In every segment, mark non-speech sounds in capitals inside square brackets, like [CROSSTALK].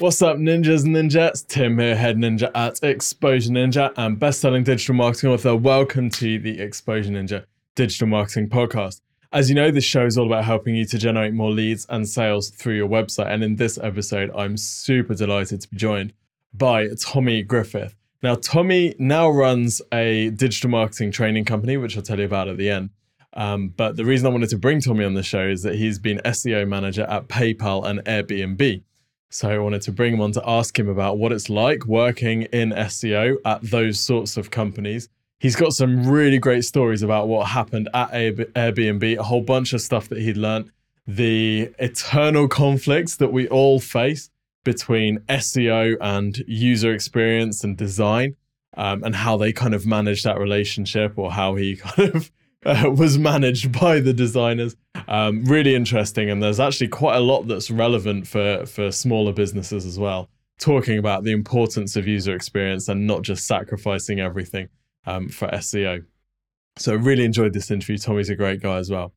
What's up, ninjas and ninjas? Tim here, head ninja at Exposure Ninja and best-selling digital marketing author. Welcome to the Exposure Ninja Digital Marketing Podcast. As you know, this show is all about helping you to generate more leads and sales through your website. And in this episode, I'm super delighted to be joined by Tommy Griffith. Now, Tommy now runs a digital marketing training company, which I'll tell you about at the end. Um, but the reason I wanted to bring Tommy on the show is that he's been SEO manager at PayPal and Airbnb. So I wanted to bring him on to ask him about what it's like working in SEO at those sorts of companies. He's got some really great stories about what happened at Airbnb, a whole bunch of stuff that he'd learned, the eternal conflicts that we all face between SEO and user experience and design, um, and how they kind of manage that relationship or how he [LAUGHS] kind of uh, [LAUGHS] was managed by the designers. Um, really interesting, and there's actually quite a lot that's relevant for for smaller businesses as well. Talking about the importance of user experience and not just sacrificing everything um, for SEO. So really enjoyed this interview. Tommy's a great guy as well.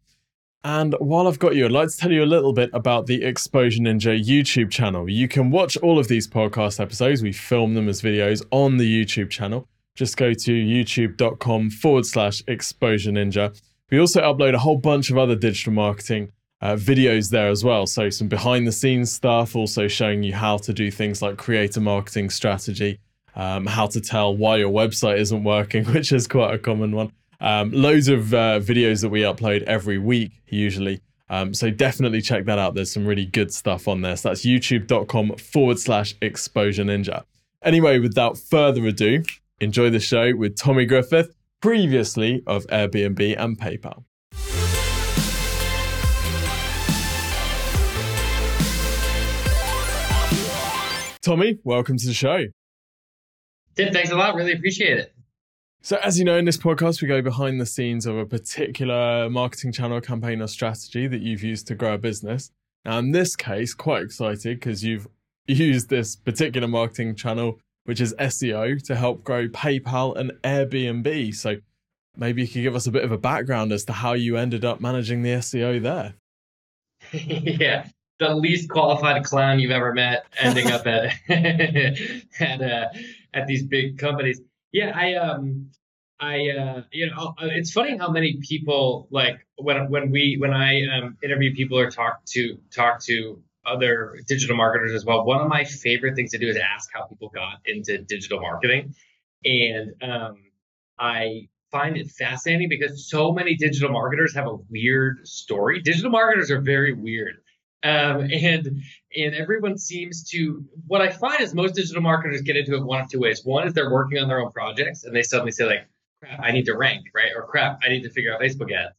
And while I've got you, I'd like to tell you a little bit about the Exposure Ninja YouTube channel. You can watch all of these podcast episodes. We film them as videos on the YouTube channel just go to youtube.com forward slash exposure ninja. We also upload a whole bunch of other digital marketing uh, videos there as well. So, some behind the scenes stuff, also showing you how to do things like create a marketing strategy, um, how to tell why your website isn't working, [LAUGHS] which is quite a common one. Um, loads of uh, videos that we upload every week, usually. Um, so, definitely check that out. There's some really good stuff on there. So, that's youtube.com forward slash exposure ninja. Anyway, without further ado, Enjoy the show with Tommy Griffith, previously of Airbnb and PayPal. Tommy, welcome to the show. Tim, thanks a lot. Really appreciate it. So, as you know, in this podcast, we go behind the scenes of a particular marketing channel, campaign, or strategy that you've used to grow a business. Now, in this case, quite excited because you've [LAUGHS] used this particular marketing channel which is SEO, to help grow PayPal and Airbnb. So maybe you could give us a bit of a background as to how you ended up managing the SEO there. [LAUGHS] yeah, the least qualified clown you've ever met, ending up at [LAUGHS] at uh, at these big companies. Yeah, I um I uh, you know uh, it's funny how many people like when when we when I um, interview people or talk to talk to other digital marketers as well. One of my favorite things to do is ask how people got into digital marketing. And um, I find it fascinating because so many digital marketers have a weird story. Digital marketers are very weird. Um, and and everyone seems to what I find is most digital marketers get into it one of two ways. One is they're working on their own projects and they suddenly say like, crap, I need to rank, right? Or crap, I need to figure out Facebook ads.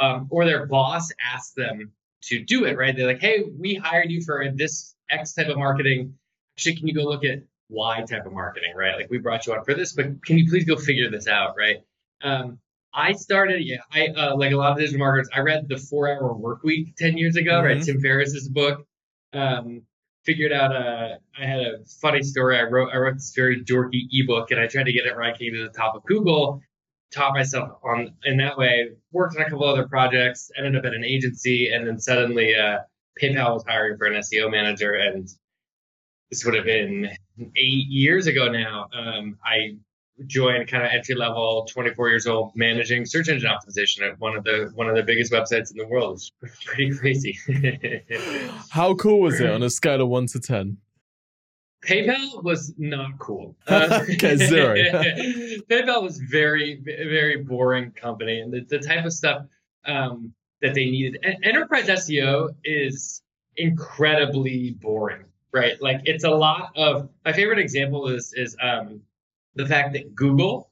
Um, or their boss asks them to do it, right? They're like, hey, we hired you for this X type of marketing. Actually, can you go look at Y type of marketing, right? Like we brought you on for this, but can you please go figure this out, right? Um, I started, yeah, I uh, like a lot of digital marketers. I read the Four Hour Work Week ten years ago, mm-hmm. right? Tim Ferriss's book. Um, figured out uh, I had a funny story. I wrote I wrote this very dorky ebook, and I tried to get it ranking to the top of Google taught myself on in that way. Worked on a couple other projects. Ended up at an agency, and then suddenly uh, PayPal was hiring for an SEO manager, and this would have been eight years ago now. Um, I joined kind of entry level, 24 years old, managing search engine optimization at one of the one of the biggest websites in the world. It's [LAUGHS] pretty crazy. [LAUGHS] How cool was it on a scale of one to ten? PayPal was not cool. [LAUGHS] Uh, okay, zero. [LAUGHS] PayPal was very, very boring company, and the, the type of stuff um, that they needed. enterprise SEO is incredibly boring, right? Like it's a lot of. My favorite example is is um, the fact that Google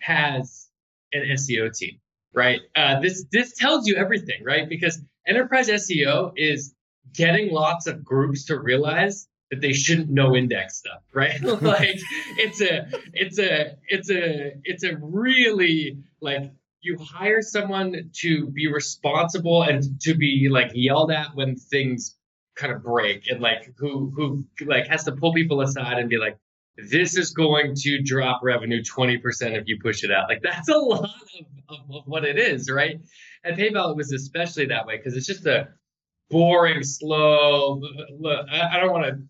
has an SEO team, right? Uh, this this tells you everything, right? Because enterprise SEO is getting lots of groups to realize that they shouldn't noindex stuff, right? [LAUGHS] like it's a it's a it's a it's a really like you hire someone to be responsible and to be like yelled at when things kind of break and like who who like has to pull people aside and be like this is going to drop revenue 20% if you push it out like that's a lot of, of, what it is right and paypal it was especially that way because it's just a boring slow look i, I don't want to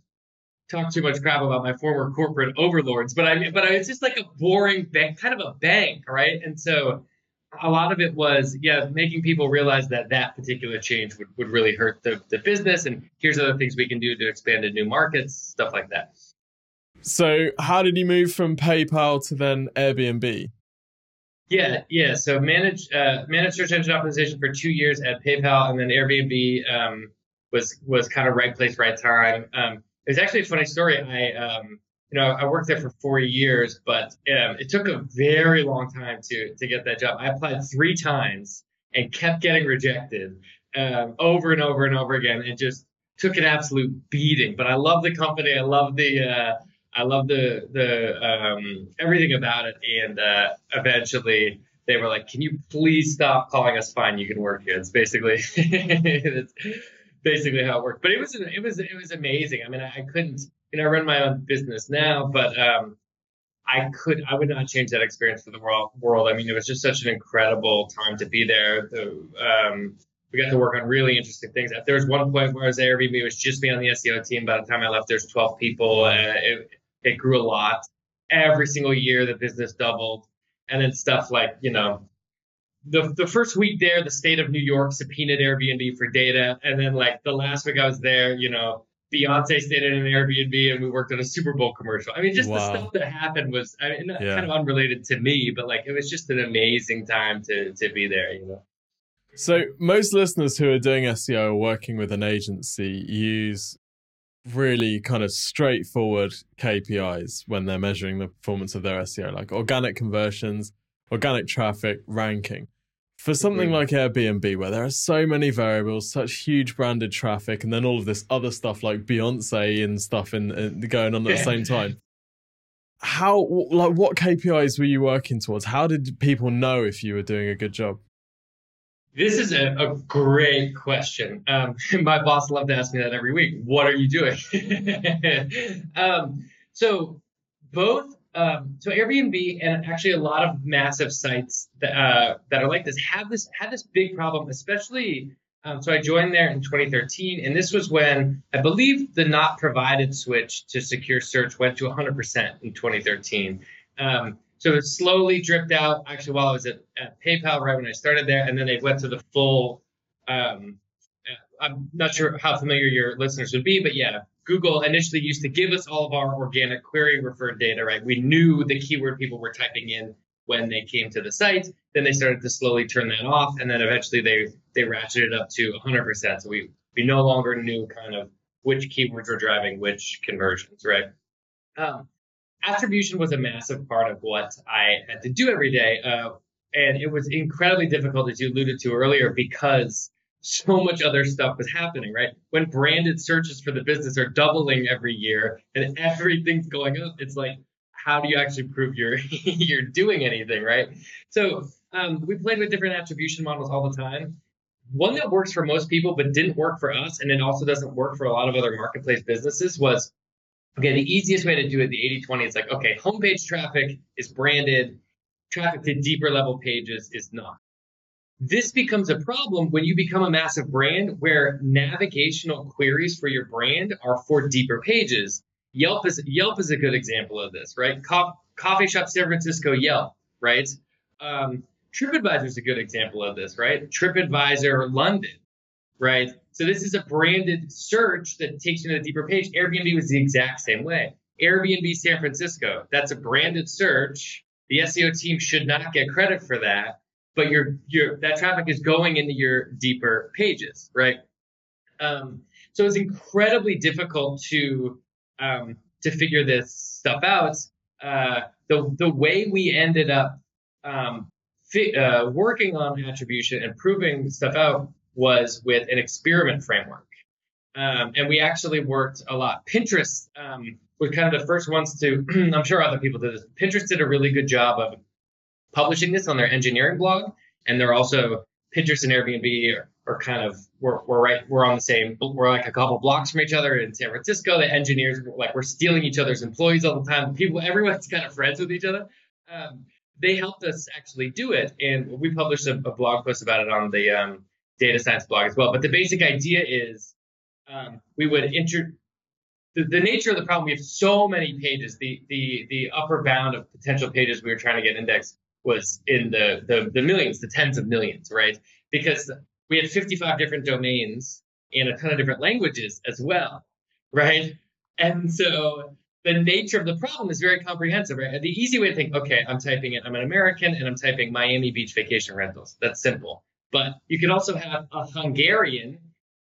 talk too much crap about my former corporate overlords, but I but I, it's just like a boring bank, kind of a bank, right? And so a lot of it was yeah making people realize that that particular change would, would really hurt the, the business and here's other things we can do to expand to new markets stuff like that. So how did you move from paypal to then airbnb? Yeah yeah so manage uh, managed search engine optimization for two years at paypal and then airbnb um, was was kind of right place right time. Um, it was actually a funny story i um, you know, I worked there for four years, but um, it took a very long time to to get that job. I applied three times and kept getting rejected um, over and over and over again, and just took an absolute beating. But I love the company. I love the uh, I love the the um, everything about it. And uh, eventually, they were like, "Can you please stop calling us fine? You can work here." It's basically [LAUGHS] it's basically how it worked. But it was it was it was amazing. I mean, I, I couldn't you know, I run my own business now, but um, I could, I would not change that experience for the world. World. I mean, it was just such an incredible time to be there. The, um, we got to work on really interesting things. There was one point where I was at Airbnb, it was just me on the SEO team. By the time I left, there's 12 people. Uh, it, it grew a lot. Every single year, the business doubled. And then stuff like, you know, the, the first week there, the state of New York subpoenaed Airbnb for data. And then like the last week I was there, you know, Beyonce stayed in an Airbnb and we worked on a Super Bowl commercial. I mean, just wow. the stuff that happened was I mean, yeah. kind of unrelated to me, but like it was just an amazing time to to be there, you know. So most listeners who are doing SEO or working with an agency use really kind of straightforward KPIs when they're measuring the performance of their SEO, like organic conversions, organic traffic, ranking for something like Airbnb, where there are so many variables, such huge branded traffic, and then all of this other stuff like Beyonce and stuff in, in going on at the same time. How, like, what KPIs were you working towards? How did people know if you were doing a good job? This is a, a great question. Um, [LAUGHS] my boss loved to ask me that every week. What are you doing? [LAUGHS] um, so both um, so Airbnb and actually a lot of massive sites that, uh, that are like this have this had this big problem, especially. Um, so I joined there in 2013, and this was when I believe the not provided switch to secure search went to 100% in 2013. Um, so it slowly dripped out. Actually, while I was at, at, PayPal, right when I started there, and then they went to the full. Um, uh, I'm not sure how familiar your listeners would be, but yeah, Google initially used to give us all of our organic query referred data, right? We knew the keyword people were typing in when they came to the site. Then they started to slowly turn that off, and then eventually they they ratcheted up to 100%. So we we no longer knew kind of which keywords were driving which conversions, right? Um, attribution was a massive part of what I had to do every day, uh, and it was incredibly difficult, as you alluded to earlier, because so much other stuff was happening, right? When branded searches for the business are doubling every year and everything's going up, it's like, how do you actually prove you're [LAUGHS] you're doing anything, right? So um, we played with different attribution models all the time. One that works for most people but didn't work for us, and it also doesn't work for a lot of other marketplace businesses, was okay. The easiest way to do it, the 80-20, it's like okay, homepage traffic is branded, traffic to deeper level pages is not. This becomes a problem when you become a massive brand where navigational queries for your brand are for deeper pages. Yelp is Yelp is a good example of this, right? Co- coffee shop San Francisco Yelp, right? Um, TripAdvisor is a good example of this, right? TripAdvisor London, right? So this is a branded search that takes you to a deeper page. Airbnb was the exact same way. Airbnb San Francisco, that's a branded search. The SEO team should not get credit for that but your your that traffic is going into your deeper pages, right? Um, so it's incredibly difficult to um, to figure this stuff out. Uh, the the way we ended up um, fi- uh, working on attribution and proving stuff out was with an experiment framework, um, and we actually worked a lot. Pinterest um, was kind of the first ones to. [CLEARS THROAT] I'm sure other people did this. Pinterest did a really good job of publishing this on their engineering blog, and they're also Pinterest and Airbnb are, are kind of we're, we're right we're on the same we're like a couple blocks from each other in San Francisco. The engineers like we're stealing each other's employees all the time. People everyone's kind of friends with each other. Um, they helped us actually do it, and we published a, a blog post about it on the um, data science blog as well. But the basic idea is um, we would enter the, the nature of the problem, we have so many pages. The the the upper bound of potential pages we were trying to get indexed was in the the, the millions, the tens of millions, right? Because we had 55 different domains in a ton of different languages as well, right? And so the nature of the problem is very comprehensive, right? The easy way to think, okay, I'm typing it, I'm an American and I'm typing Miami Beach vacation rentals. That's simple. But you could also have a Hungarian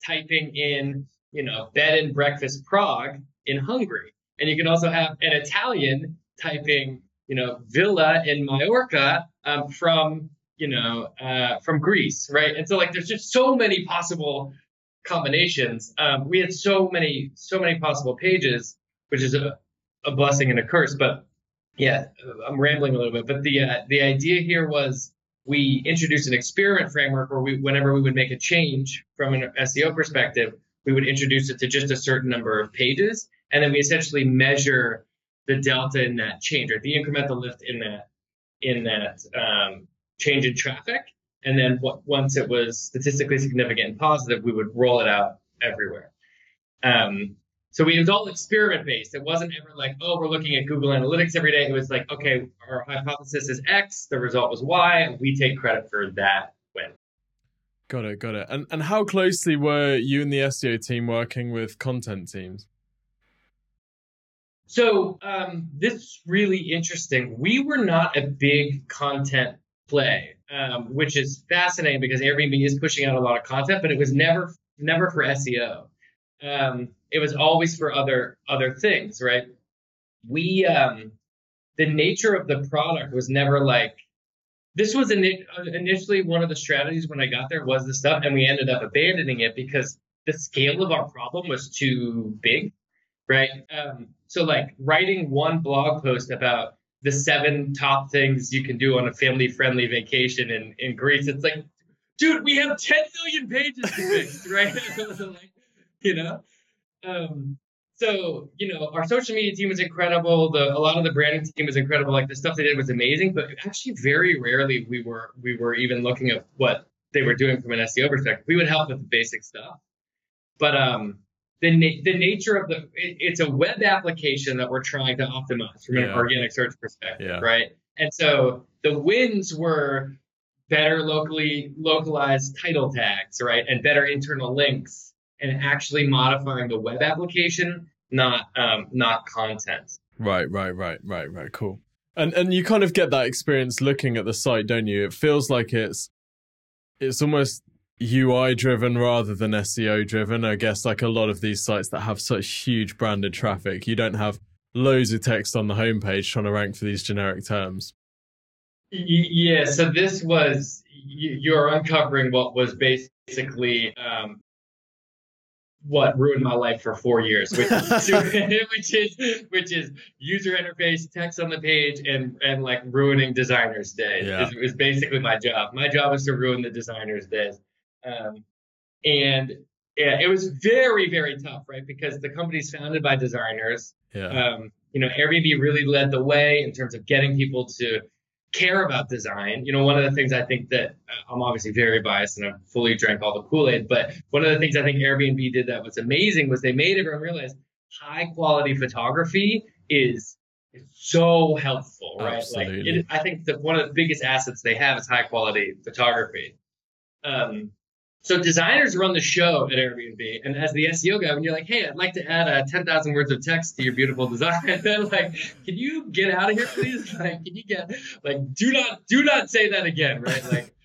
typing in, you know, bed and breakfast Prague in Hungary. And you can also have an Italian typing, you know, villa in Mallorca um, from, you know, uh, from Greece, right? And so like there's just so many possible combinations. Um, we had so many, so many possible pages, which is a, a blessing and a curse. But yeah, I'm rambling a little bit. But the uh, the idea here was we introduced an experiment framework where we, whenever we would make a change from an SEO perspective, we would introduce it to just a certain number of pages, and then we essentially measure the delta in that change or the incremental lift in that in that um, change in traffic. And then once it was statistically significant and positive, we would roll it out everywhere. Um, so we was all experiment based. It wasn't ever like, oh, we're looking at Google Analytics every day. It was like, okay, our hypothesis is X, the result was Y, and we take credit for that win. Got it, got it. And and how closely were you and the SEO team working with content teams? So um, this is really interesting. We were not a big content play, um, which is fascinating because Airbnb is pushing out a lot of content, but it was never never for SEO. Um, it was always for other other things, right? We um, the nature of the product was never like this was initially one of the strategies when I got there was the stuff, and we ended up abandoning it because the scale of our problem was too big, right? Um, so like writing one blog post about the seven top things you can do on a family friendly vacation in, in Greece, it's like, dude, we have 10 million pages to fix, [LAUGHS] right? [LAUGHS] like, you know? Um, so you know our social media team was incredible the a lot of the branding team was incredible like the stuff they did was amazing but actually very rarely we were we were even looking at what they were doing from an seo perspective we would help with the basic stuff but um the, na- the nature of the it, it's a web application that we're trying to optimize from yeah. an organic search perspective yeah. right and so the wins were better locally localized title tags right and better internal links and actually modifying the web application, not um, not content. Right, right, right, right, right. Cool. And and you kind of get that experience looking at the site, don't you? It feels like it's it's almost UI driven rather than SEO driven. I guess like a lot of these sites that have such huge branded traffic, you don't have loads of text on the homepage trying to rank for these generic terms. Yeah, so this was you're uncovering what was basically um, what ruined my life for four years, which, [LAUGHS] [LAUGHS] which is which is user interface, text on the page, and and like ruining designers' day. Yeah. Is, is basically my job. My job is to ruin the designers' days, um, and yeah, it was very very tough, right? Because the company's founded by designers. Yeah. Um, you know, Airbnb really led the way in terms of getting people to care about design. You know, one of the things I think that uh, I'm obviously very biased and I've fully drank all the Kool Aid, but one of the things I think Airbnb did that was amazing was they made everyone realize high quality photography is, is so helpful, right? Absolutely. Like, it, I think that one of the biggest assets they have is high quality photography. Um, so designers run the show at Airbnb, and as the SEO guy, when you're like, "Hey, I'd like to add uh, 10,000 words of text to your beautiful design," [LAUGHS] then like, "Can you get out of here, please? [LAUGHS] Like, can you get like, do not, do not say that again, right?" Like,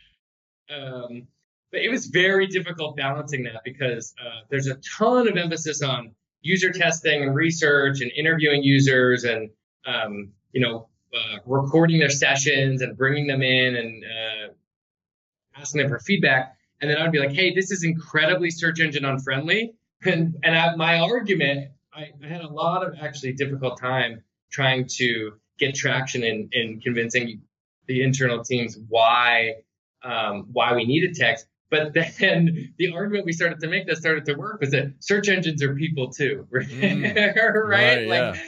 um, but it was very difficult balancing that because uh, there's a ton of emphasis on user testing and research and interviewing users and um, you know uh, recording their sessions and bringing them in and uh, asking them for feedback and then I would be like, hey, this is incredibly search engine unfriendly. [LAUGHS] And and I, my argument, I, I, had a lot of actually difficult time trying to get traction in in convincing the internal teams why um, why we needed text. But then [LAUGHS] the argument we started to make that started to work was that search engines are people too, [LAUGHS] mm. right? right? Like, yeah.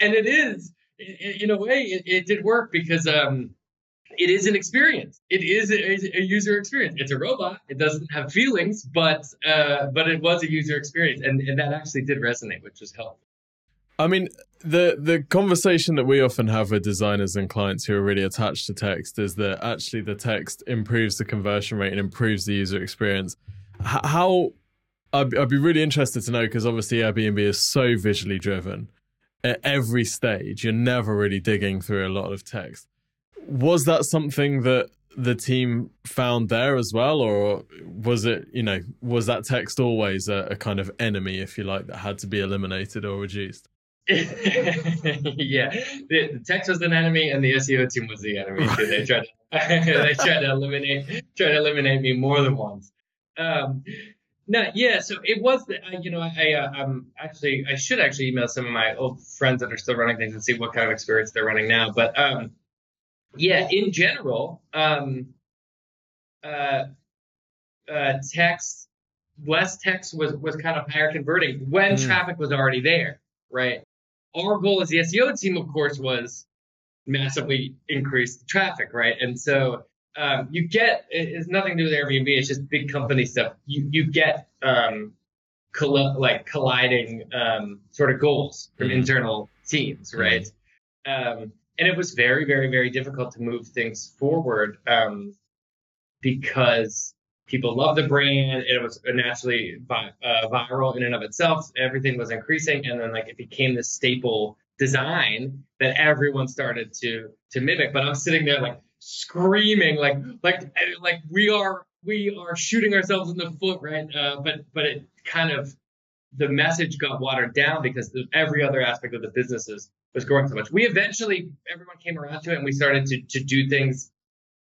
and it is in, in a way it, it did work because um, it is an experience. It is a, a, user experience. It's a robot. It doesn't have feelings, but uh, but it was a user experience, and and that actually did resonate, which was helpful. I mean, the the conversation that we often have with designers and clients who are really attached to text is that actually the text improves the conversion rate and improves the user experience. H- how I'd, I'd be really interested to know because obviously Airbnb is so visually driven at every stage. You're never really digging through a lot of text. Was that something that the team found there as well, or was it, you know, was that text always a, a kind of enemy, if you like, that had to be eliminated or reduced? [LAUGHS] yeah, the, the, text was an enemy, and the SEO team was the enemy. They tried to [LAUGHS] they tried to eliminate tried to eliminate me more than once. Um, no, yeah. So it was, you know, I, uh, I'm actually, I should actually email some of my old friends that are still running things and see what kind of experience they're running now. But um, yeah, in general, um, uh, uh, text, less text was was kind of higher converting when mm. traffic was already there, right? Our goal as the SEO team, of course, was massively increase the traffic, right? And so um, you get it's nothing to do with Airbnb. It's just big company stuff. You you get um, like colliding um, sort of goals from mm-hmm. internal teams, right? Mm-hmm. And it was very very very difficult to move things forward um, because people love the brand. It was naturally uh, viral in and of itself. Everything was increasing, and then like it became this staple design that everyone started to to mimic. But I'm sitting there like screaming like like like we are we are shooting ourselves in the foot, right? Uh, but but it kind of the message got watered down because the, every other aspect of the businesses was growing so much. We eventually everyone came around to it, and we started to to do things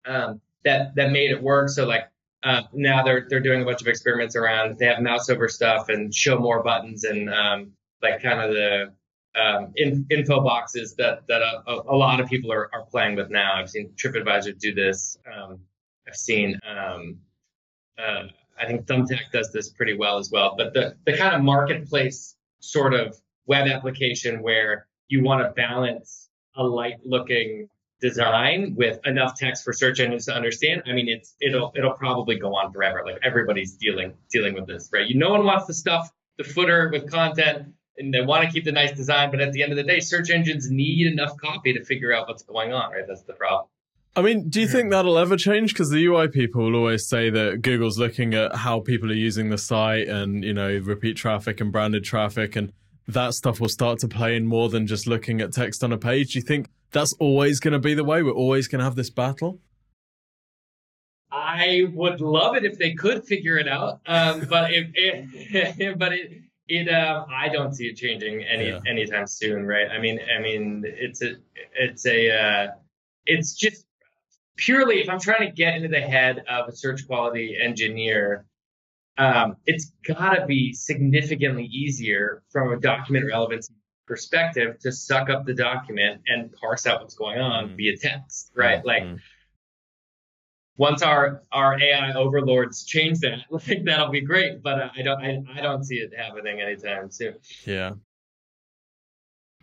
um, that that made it work. So like uh, now they're they're doing a bunch of experiments around. They have mouse over stuff and show more buttons and um, like kind of the um, in, info boxes that that a, a, lot of people are, are playing with now. I've seen TripAdvisor do this. Um, I've seen um, uh, I think Thumbtack does this pretty well as well. But the the kind of marketplace sort of web application where you want to balance a light looking design with enough text for search engines to understand. I mean, it's it'll it'll probably go on forever. Like everybody's dealing dealing with this, right? You no one wants to stuff the footer with content and they want to keep the nice design, but at the end of the day, search engines need enough copy to figure out what's going on, right? That's the problem. I mean, do you think that'll ever change? Because the UI people will always say that Google's looking at how people are using the site and, you know, repeat traffic and branded traffic, and that stuff will start to play in more than just looking at text on a page. Do you think that's always going to be the way? We're always going to have this battle? I would love it if they could figure it out. Um, [LAUGHS] but if, if [LAUGHS] but it, it uh, I don't see it changing any yeah. anytime soon, right? I mean, I mean, it's a it's a uh, it's just purely if I'm trying to get into the head of a search quality engineer, um, it's got to be significantly easier from a document relevancy perspective to suck up the document and parse out what's going on mm. via text, right? Mm. Like once our our AI overlords change that, [LAUGHS] I think that'll be great. But uh, I don't I, I don't see it happening anytime soon. Yeah.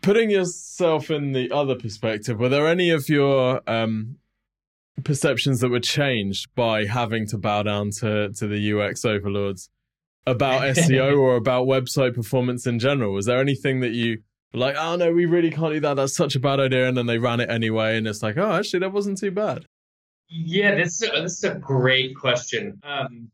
Putting yourself in the other perspective, were there any of your um, perceptions that were changed by having to bow down to to the UX overlords about [LAUGHS] SEO or about website performance in general? Was there anything that you like? Oh no, we really can't do that. That's such a bad idea, and then they ran it anyway, and it's like, oh, actually, that wasn't too bad. Yeah, this is a, this is a great question. Um,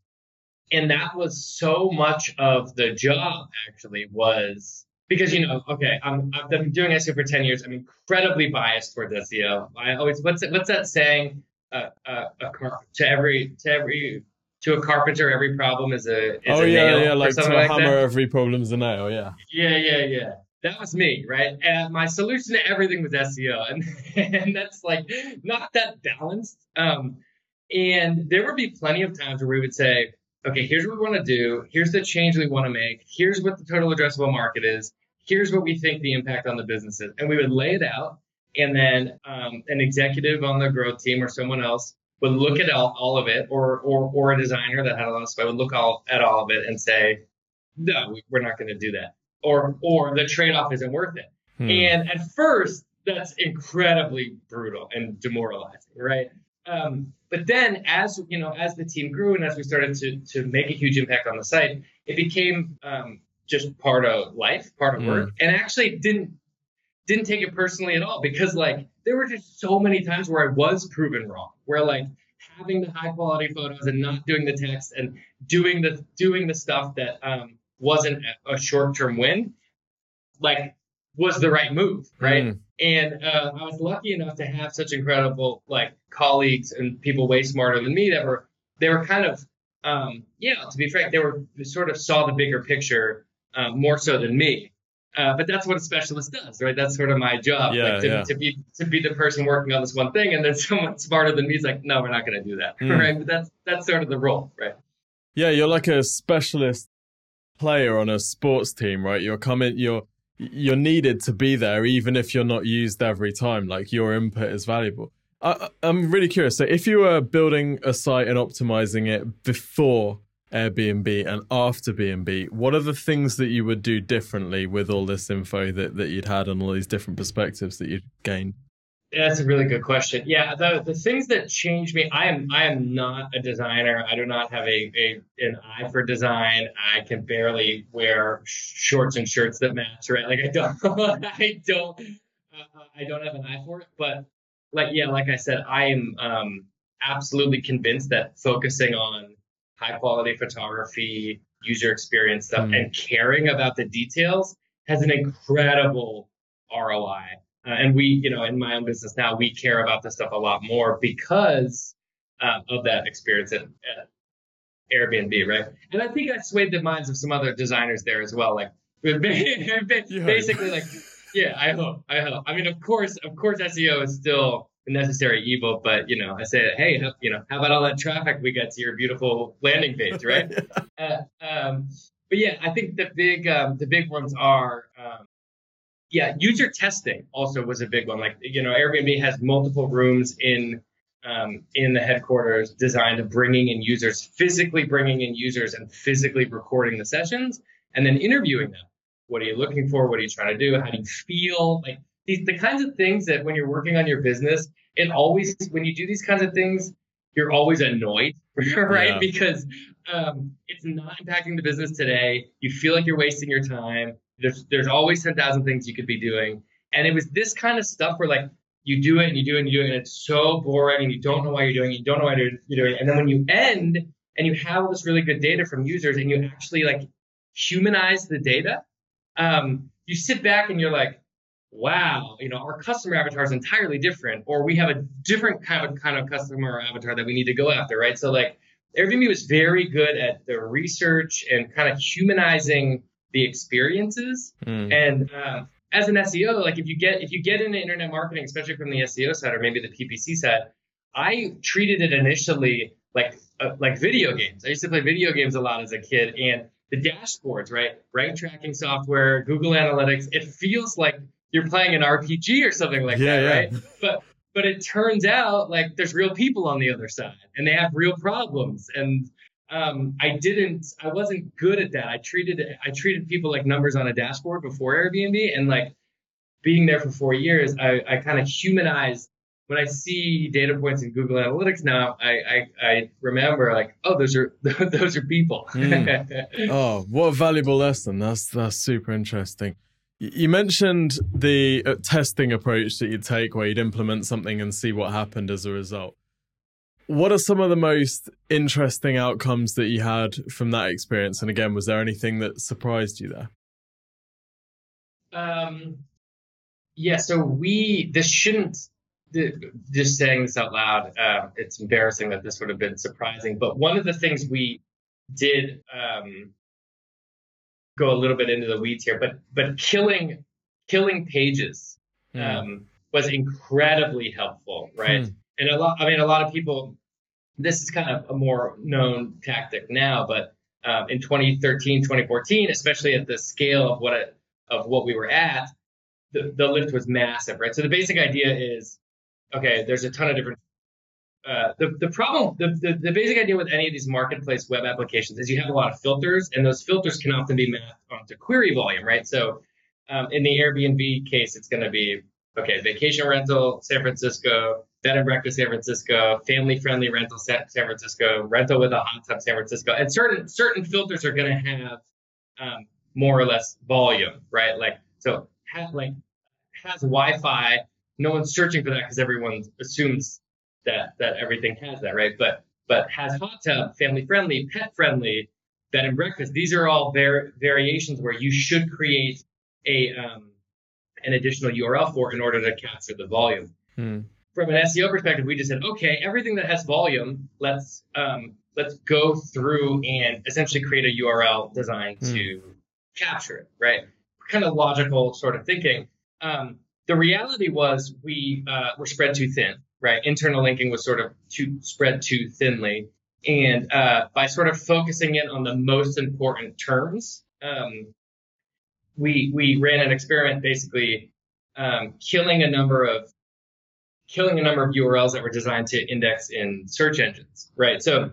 and that was so much of the job actually was because you know, okay, I'm, I've been doing SEO for ten years. I'm incredibly biased towards SEO. I always what's what's that saying? A car- to every to every to a carpenter, every problem is a is oh a yeah yeah like to a like hammer, that. every problem's a nail. Yeah. Yeah yeah yeah that was me, right? And my solution to everything was SEO, [LAUGHS] and and that's like not that balanced. Um, and there would be plenty of times where we would say, okay, here's what we want to do. Here's the change we want to make. Here's what the total addressable market is. Here's what we think the impact on the business is, and we would lay it out. And then um, an executive on the growth team or someone else would look at all, all of it, or, or or a designer that had a lot of space would look all, at all of it and say, no, we're not going to do that or or the trade-off isn't worth it. Hmm. And at first, that's incredibly brutal and demoralizing, right? Um, but then, as you know, as the team grew and as we started to to make a huge impact on the site, it became um, just part of life, part of Mm. work, and actually didn't didn't take it personally at all because like there were just so many times where I was proven wrong, where like having the high quality photos and not doing the text and doing the doing the stuff that um, wasn't a- short term win, like was the right move, right? Mm. And uh, I was lucky enough to have such incredible like colleagues and people way smarter than me that were they were kind of um, you know to be frank they were they sort of saw the bigger picture uh, more so than me. Uh, but that's what a specialist does, right? That's sort of my job, Yeah, like to, yeah. to be to be the person working on this one thing, and then [LAUGHS] someone smarter than me is like, no, we're not going to do that, Mm. right? But that's that's sort of the role, right? Yeah, you're like a specialist player on a sports team, right? You're coming, you're you're needed to be there, even if you're not used every time. Like your input is valuable. I, I- I'm really curious. So, if you were building a site and optimizing it before Airbnb and after B&B, what are the things that you would do differently with all this info that, that you'd had and all these different perspectives that you'd gained? Yeah, That's a really good question. Yeah, the the things that changed me, I am I am not a designer. I do not have a, a an eye for design. I can barely wear shorts and shirts that match, right? Like I don't [LAUGHS] I don't uh, I don't have an eye for it. But like yeah, like I said, I am um, absolutely convinced that focusing on high quality photography, user experience stuff, Hmm. and caring about the details has an incredible ROI. Uh, and we, you know, in my own business now, we care about this stuff a lot more because uh, of that experience at, at Airbnb, right? And I think I swayed the minds of some other designers there as well. Like, [LAUGHS] basically, like, yeah, I hope, I hope. I mean, of course, of course, SEO is still necessary evil, but you know, I say, hey, you know, how about all that traffic we get to your beautiful landing page, right? [LAUGHS] uh, um, but yeah, I think the big um, the big ones are um, yeah, user testing also was a big one. Like you know, Airbnb has multiple rooms in um, in the headquarters designed to bringing in users, physically bringing in users and physically recording the sessions and then interviewing them. What are you looking for? What are you trying to do? How do you feel? Like these the kinds of things that when you're working on your business, it always when you do these kinds of things, you're always annoyed, [LAUGHS] right? Yeah. Because um, it's not impacting the business today. You feel like you're wasting your time. There's there's always ten thousand things you could be doing, and it was this kind of stuff where like you do it and you do it and you do it, and it's so boring, and you don't know why you're doing it. You don't know why you're doing it, and then when you end and you have all this really good data from users, and you actually like humanize the data, um, you sit back and you're like, wow, you know, our customer avatar is entirely different, or we have a different kind of kind of customer avatar that we need to go after, right? So like Airbnb was very good at the research and kind of humanizing the experiences. Mm. And uh, as an SEO, like if you get if you get into internet marketing, especially from the SEO side or maybe the PPC side, I treated it initially like uh, like video games. I used to play video games a lot as a kid, and the dashboards, right, rank tracking software, Google Analytics, it feels like you're playing an RPG or something like Yeah, that, yeah. right? But but it turns out like there's real people on the other side, and they have real problems, and um, I didn't, I wasn't good at that. I treated, I treated people like numbers on a dashboard before Airbnb, and like being there for four years, I, I kind of humanized. When I see data points in Google Analytics now, I, I, I remember like, oh, those are [LAUGHS] those are people. [LAUGHS] Oh, what a valuable lesson. That's that's super interesting. You mentioned the uh, testing approach that you'd take where you'd implement something and see what happened as a result. What are some of the most interesting outcomes that you had from that experience? And again, was there anything that surprised you there? Um, yeah, so we this shouldn't just saying this out loud. Uh, it's embarrassing that this would have been surprising, but one of the things we did um, go a little bit into the weeds here, but but killing killing pages Hmm. um, was incredibly helpful, right? Hmm. And a lot, I mean, a lot of people. This is kind of a more known tactic now, but um, in 2013, 2014, especially at the scale of what it, of what we were at, the, the lift was massive, right? So the basic idea is, okay, there's a ton of different. Uh, the the problem, the, the the basic idea with any of these marketplace web applications is you have a lot of filters, and those filters can often be mapped onto query volume, right? So um, in the Airbnb case, it's going to be okay, vacation rental, San Francisco, bed and breakfast, San Francisco, family friendly rental, San Francisco, rental with a hot tub, San Francisco, and certain certain filters are going to have um, more or less volume, right? Like so, ha- like has Wi-Fi. No one's searching for that because everyone assumes that that everything has that, right? But but has hot tub, family friendly, pet friendly, bed and breakfast. These are all var- variations where you should create a um, an additional URL for in order to capture the volume. Hmm. From an SEO perspective, we just said, okay, everything that has volume, let's um, let's go through and essentially create a URL designed Hmm. to capture it, right? Kind of logical sort of thinking. Um, the reality was we uh, were spread too thin, right? Internal linking was sort of too spread too thinly, and uh, by sort of focusing in on the most important terms, um, we we ran an experiment basically um, killing a number of killing a number of URLs that were designed to index in search engines, right? So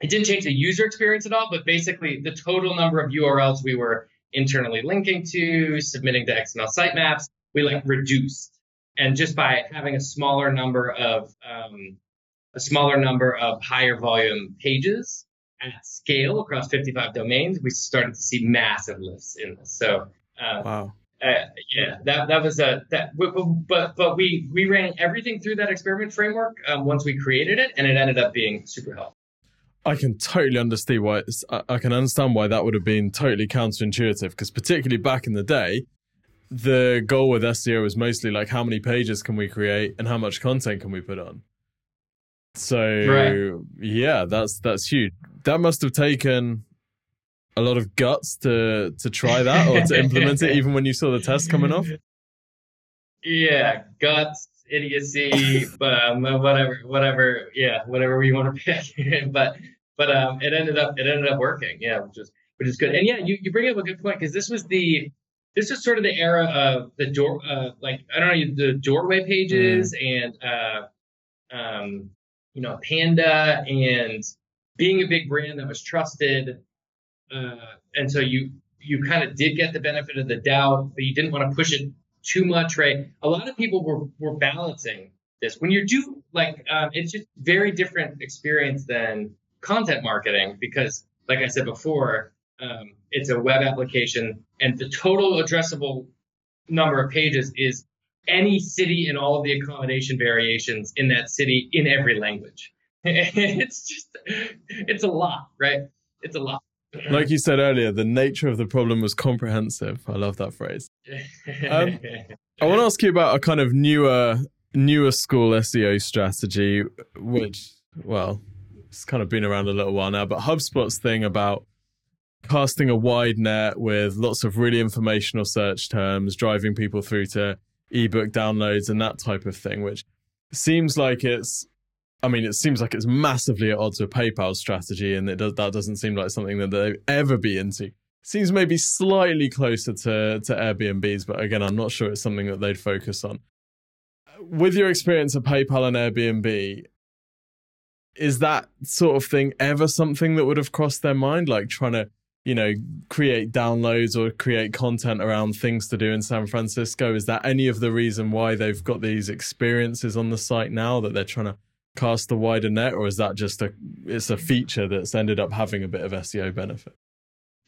it didn't change the user experience at all, but basically the total number of URLs we were internally linking to, submitting to XML sitemaps, we like reduced. And just by having a smaller number of um, a smaller number of higher volume pages at scale across 55 domains, we started to see massive lifts in this. So uh, Wow. uh, yeah, that that was a that. But but, but we we ran everything through that experiment framework um, once we created it, and it ended up being super helpful. I can totally understand why I can understand why that would have been totally counterintuitive because particularly back in the day, the goal with SEO was mostly like how many pages can we create and how much content can we put on. So Right. yeah, that's that's huge. That must have taken a lot of guts to to try that or to implement it, [LAUGHS] even when you saw the test coming off. Yeah, guts, idiocy, but um, whatever, whatever, yeah, whatever we want to pick. [LAUGHS] but but um, it ended up it ended up working. Yeah, which is which is good. And yeah, you, you bring up a good point because this was the this was sort of the era of the door, uh, like I don't know, the doorway pages and uh, um, you know, Panda and being a big brand that was trusted. Uh, and so you you kind of did get the benefit of the doubt, but you didn't want to push it too much, right? A lot of people were were balancing this. When you do like, um, it's just very different experience than content marketing because, like I said before, um, it's a web application, and the total addressable number of pages is any city and all of the accommodation variations in that city in every language. [LAUGHS] it's just, it's a lot, right? It's a lot. Like you said earlier, the nature of the problem was comprehensive. I love that phrase. Um, I want to ask you about a kind of newer, newer school SEO strategy, which, well, it's kind of been around a little while now. But HubSpot's thing about casting a wide net with lots of really informational search terms, driving people through to ebook downloads and that type of thing, which seems like it's. I mean, it seems like it's massively at odds with PayPal's strategy, and it does, that doesn't seem like something that they'd ever be into seems maybe slightly closer to to Airbnb's, but again, I'm not sure it's something that they'd focus on. With your experience of PayPal and Airbnb, is that sort of thing ever something that would have crossed their mind, like trying to, you know, create downloads or create content around things to do in San Francisco? Is that any of the reason why they've got these experiences on the site now that they're trying to cast a wider net, or is that just a it's a feature that's ended up having a bit of SEO benefit?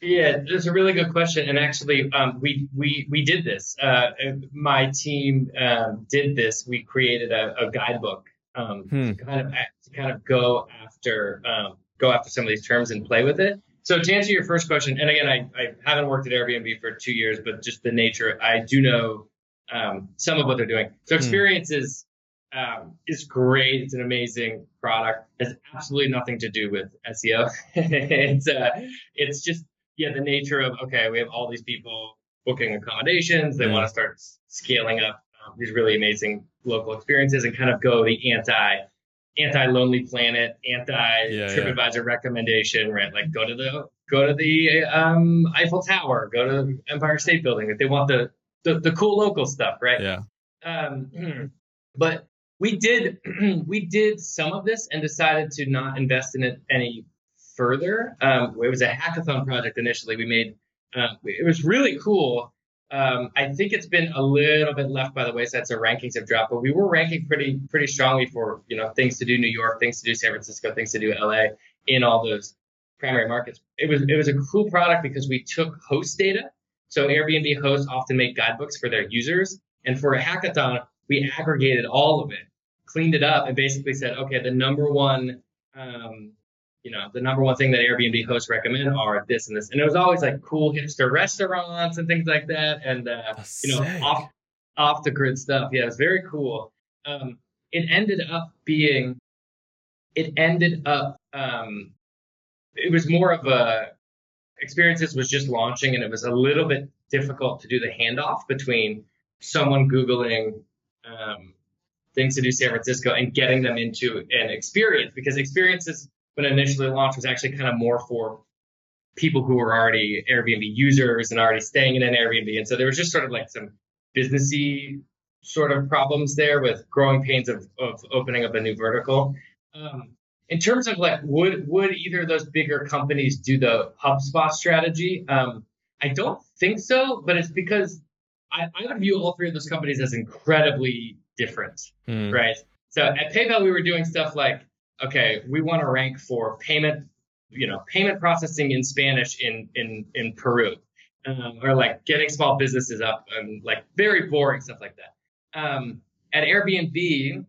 Yeah, it's a really good question, and actually, um, we we we did this. Uh, my team um, did this. We created a, a guidebook um, Hmm. to kind of to kind of go after um, go after some of these terms and play with it. So to answer your first question, and again, I, I haven't worked at Airbnb for two years, but just the nature, I do know um, some of what they're doing. So Hmm. experience is um, is great. It's an amazing product. Has absolutely nothing to do with SEO. [LAUGHS] it's uh, it's just yeah, the nature of okay, we have all these people booking accommodations. They Yeah. want to start scaling up um, these really amazing local experiences and kind of go the anti anti Lonely Planet, anti yeah. TripAdvisor recommendation, right? Like go to the go to the um, Eiffel Tower, go to the Empire State Building. If they want the the, the cool local stuff, right? Yeah. Um, but we did [CLEARS THROAT] we did some of this and decided to not invest in it any further. Um, it was a hackathon project initially. We made um, it was really cool. Um, I think it's been a little bit left by the wayside, so rankings have dropped. But we were ranking pretty pretty strongly for you know things to do New York, things to do San Francisco, things to do LA in all those primary markets. It was it was a cool product because we took host data. So Airbnb hosts often make guidebooks for their users, and for a hackathon, we aggregated all of it, cleaned it up, and basically said, okay, the number one, um, you know, the number one thing that Airbnb hosts recommend are this and this, and it was always like cool hipster restaurants and things like that, and uh, you know, sick. off off the grid stuff. Yeah, it was very cool. Um, it ended up being, it ended up, um, it was more of a experiences was just launching and it was a little bit difficult to do the handoff between someone googling um, things to do San Francisco and getting them into an experience because experiences when it initially launched was actually kind of more for people who were already Airbnb users and already staying in an Airbnb and so there was just sort of like some businessy sort of problems there with growing pains of, of opening up a new vertical. Um, in terms of like, would would either of those bigger companies do the HubSpot strategy? Um, I don't think so, but it's because I, I would view all three of those companies as incredibly different, Hmm. right? So at PayPal, we were doing stuff like, okay, we want to rank for payment, you know, payment processing in Spanish in in in Peru, um, or like getting small businesses up and like very boring stuff like that. Um, at Airbnb,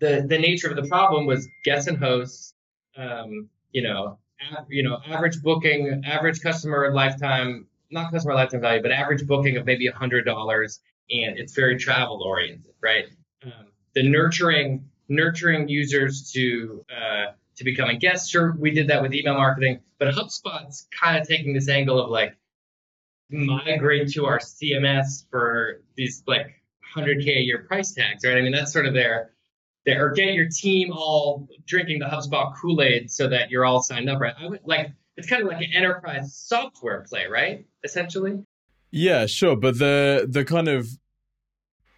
the the nature of the problem was guests and hosts, um, you know, av- you know, average booking, average customer lifetime, not customer lifetime value, but average booking of maybe hundred dollars, and it's very travel oriented, right? Um, the nurturing nurturing users to uh, to becoming guests, sure, we did that with email marketing, but HubSpot's kind of taking this angle of like migrate to our CMS for these like 100k a year price tags, right? I mean, that's sort of their, their or get your team all drinking the HubSpot Kool Aid so that you're all signed up, right? I would like it's kind of like an enterprise software play, right? Essentially. Yeah, sure, but the the kind of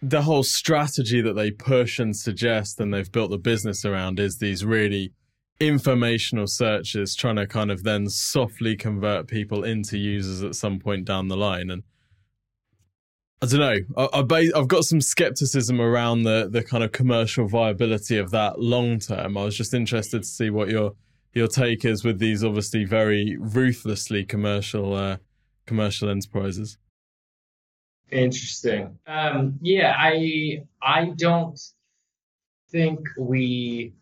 the whole strategy that they push and suggest and they've built the business around is these really informational searches trying to kind of then softly convert people into users at some point down the line and I don't know. I, I ba- I've got some skepticism around the the kind of commercial viability of that long term. I was just interested to see what your your take is with these obviously very ruthlessly commercial uh, commercial enterprises. Interesting. Um, yeah, I I don't think we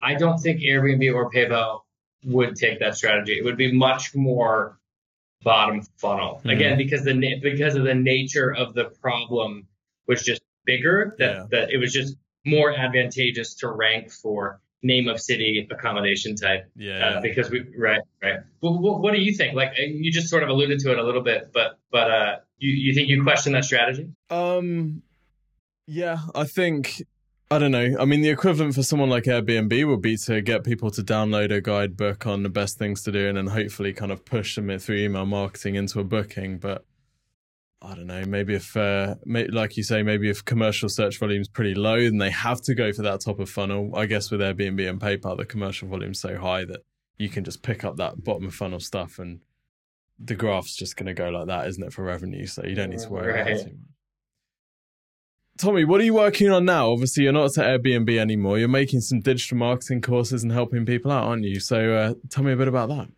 I don't think Airbnb or PayPal would take that strategy. It would be much more bottom funnel Mhm. again because the na- because of the nature of the problem was just bigger that Yeah. that it was just more advantageous to rank for name of city accommodation type Yeah. uh, because we right right well, what, what do you think like uh, you just sort of alluded to it a little bit but but uh you, you think you question that strategy Um, yeah, I think I don't know. I mean, the equivalent for someone like Airbnb would be to get people to download a guidebook on the best things to do, and then hopefully kind of push them through email marketing into a booking. But I don't know. Maybe if, uh, may, like you say, maybe if commercial search volume is pretty low, then they have to go for that top of funnel. I guess with Airbnb and PayPal, the commercial volume's so high that you can just pick up that bottom of funnel stuff, and the graph's just going to go like that, isn't it, for revenue? So you don't need to worry about it too much. Tommy, what are you working on now? Obviously, you're not at Airbnb anymore. You're making some digital marketing courses and helping people out, aren't you? So, uh, tell me a bit about that.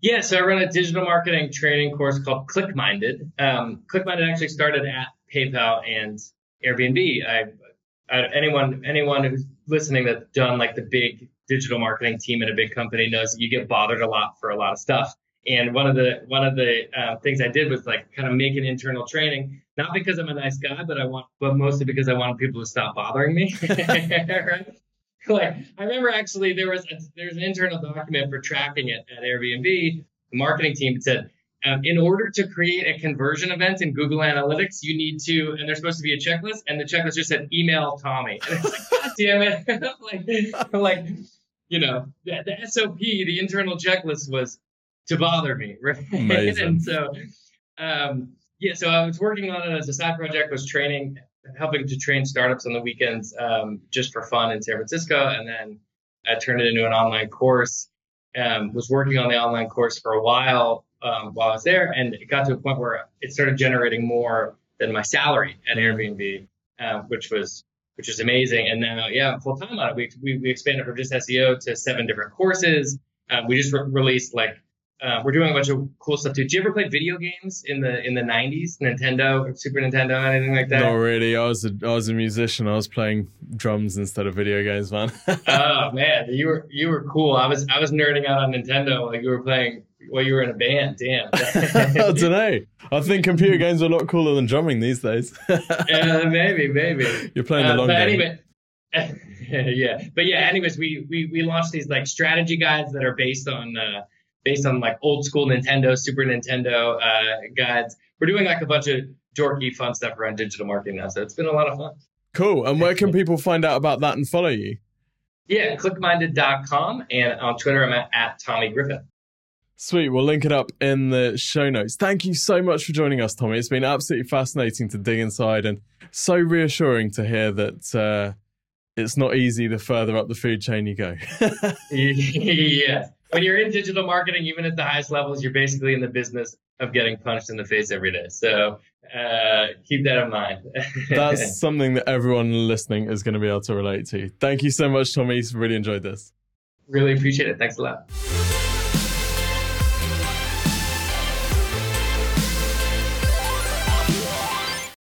Yeah, so I run a digital marketing training course called ClickMinded. Um, ClickMinded actually started at PayPal and Airbnb. I, I, anyone anyone who's listening that's done like the big digital marketing team in a big company knows you get bothered a lot for a lot of stuff. And one of the one of the uh, things I did was like kind of make an internal training, not because I'm a nice guy, but I want, but mostly because I wanted people to stop bothering me. [LAUGHS] right? [LAUGHS] like I remember actually there was a, there's an internal document for tracking it at Airbnb. The marketing team said, um, in order to create a conversion event in Google Analytics, you need to, and there's supposed to be a checklist, and the checklist just said email Tommy. And it's like, [LAUGHS] God damn it! [LAUGHS] like, like, you know, the, the SOP, the internal checklist was to bother me, right? Amazing. and so, um, yeah, so I was working on it as a side project, was training helping to train startups on the weekends um, just for fun in San Francisco, and then I turned it into an online course. Um, was working on the online course for a while um, while I was there, and it got to a point where it started generating more than my salary at Airbnb, uh, which was which is amazing. And now, yeah, full time on it. We, we, we expanded from just SEO to seven different courses. Um, we just re- released like uh, we're doing a bunch of cool stuff too. Did you ever play video games in the in the '90s, Nintendo, Super Nintendo, anything like that? Not really. I was a I was a musician. I was playing drums instead of video games, man. [LAUGHS] oh man, you were you were cool. I was I was nerding out on Nintendo like you were playing while you were in a band. Damn. [LAUGHS] I don't know. I think computer games are a lot cooler than drumming these days. [LAUGHS] uh, maybe, maybe. You're playing the long uh, but game. Anyway, yeah, but yeah. Anyways, we we we launched these like strategy guides that are based on. Uh, based on like old school Nintendo, Super Nintendo uh, guides. We're doing like a bunch of dorky, fun stuff around digital marketing now. So it's been a lot of fun. Cool. And where can people find out about that and follow you? Yeah, clickminded.com. And on Twitter, I'm at, at Tommy Griffith. Sweet. We'll link it up in the show notes. Thank you so much for joining us, Tommy. It's been absolutely fascinating to dig inside and so reassuring to hear that uh, it's not easy the further up the food chain you go. [LAUGHS] [LAUGHS] yes when you're in digital marketing, even at the highest levels, you're basically in the business of getting punched in the face every day. So uh, keep that in mind. [LAUGHS] That's something that everyone listening is going to be able to relate to. Thank you so much, Tommy. Really enjoyed this. Really appreciate it. Thanks a lot.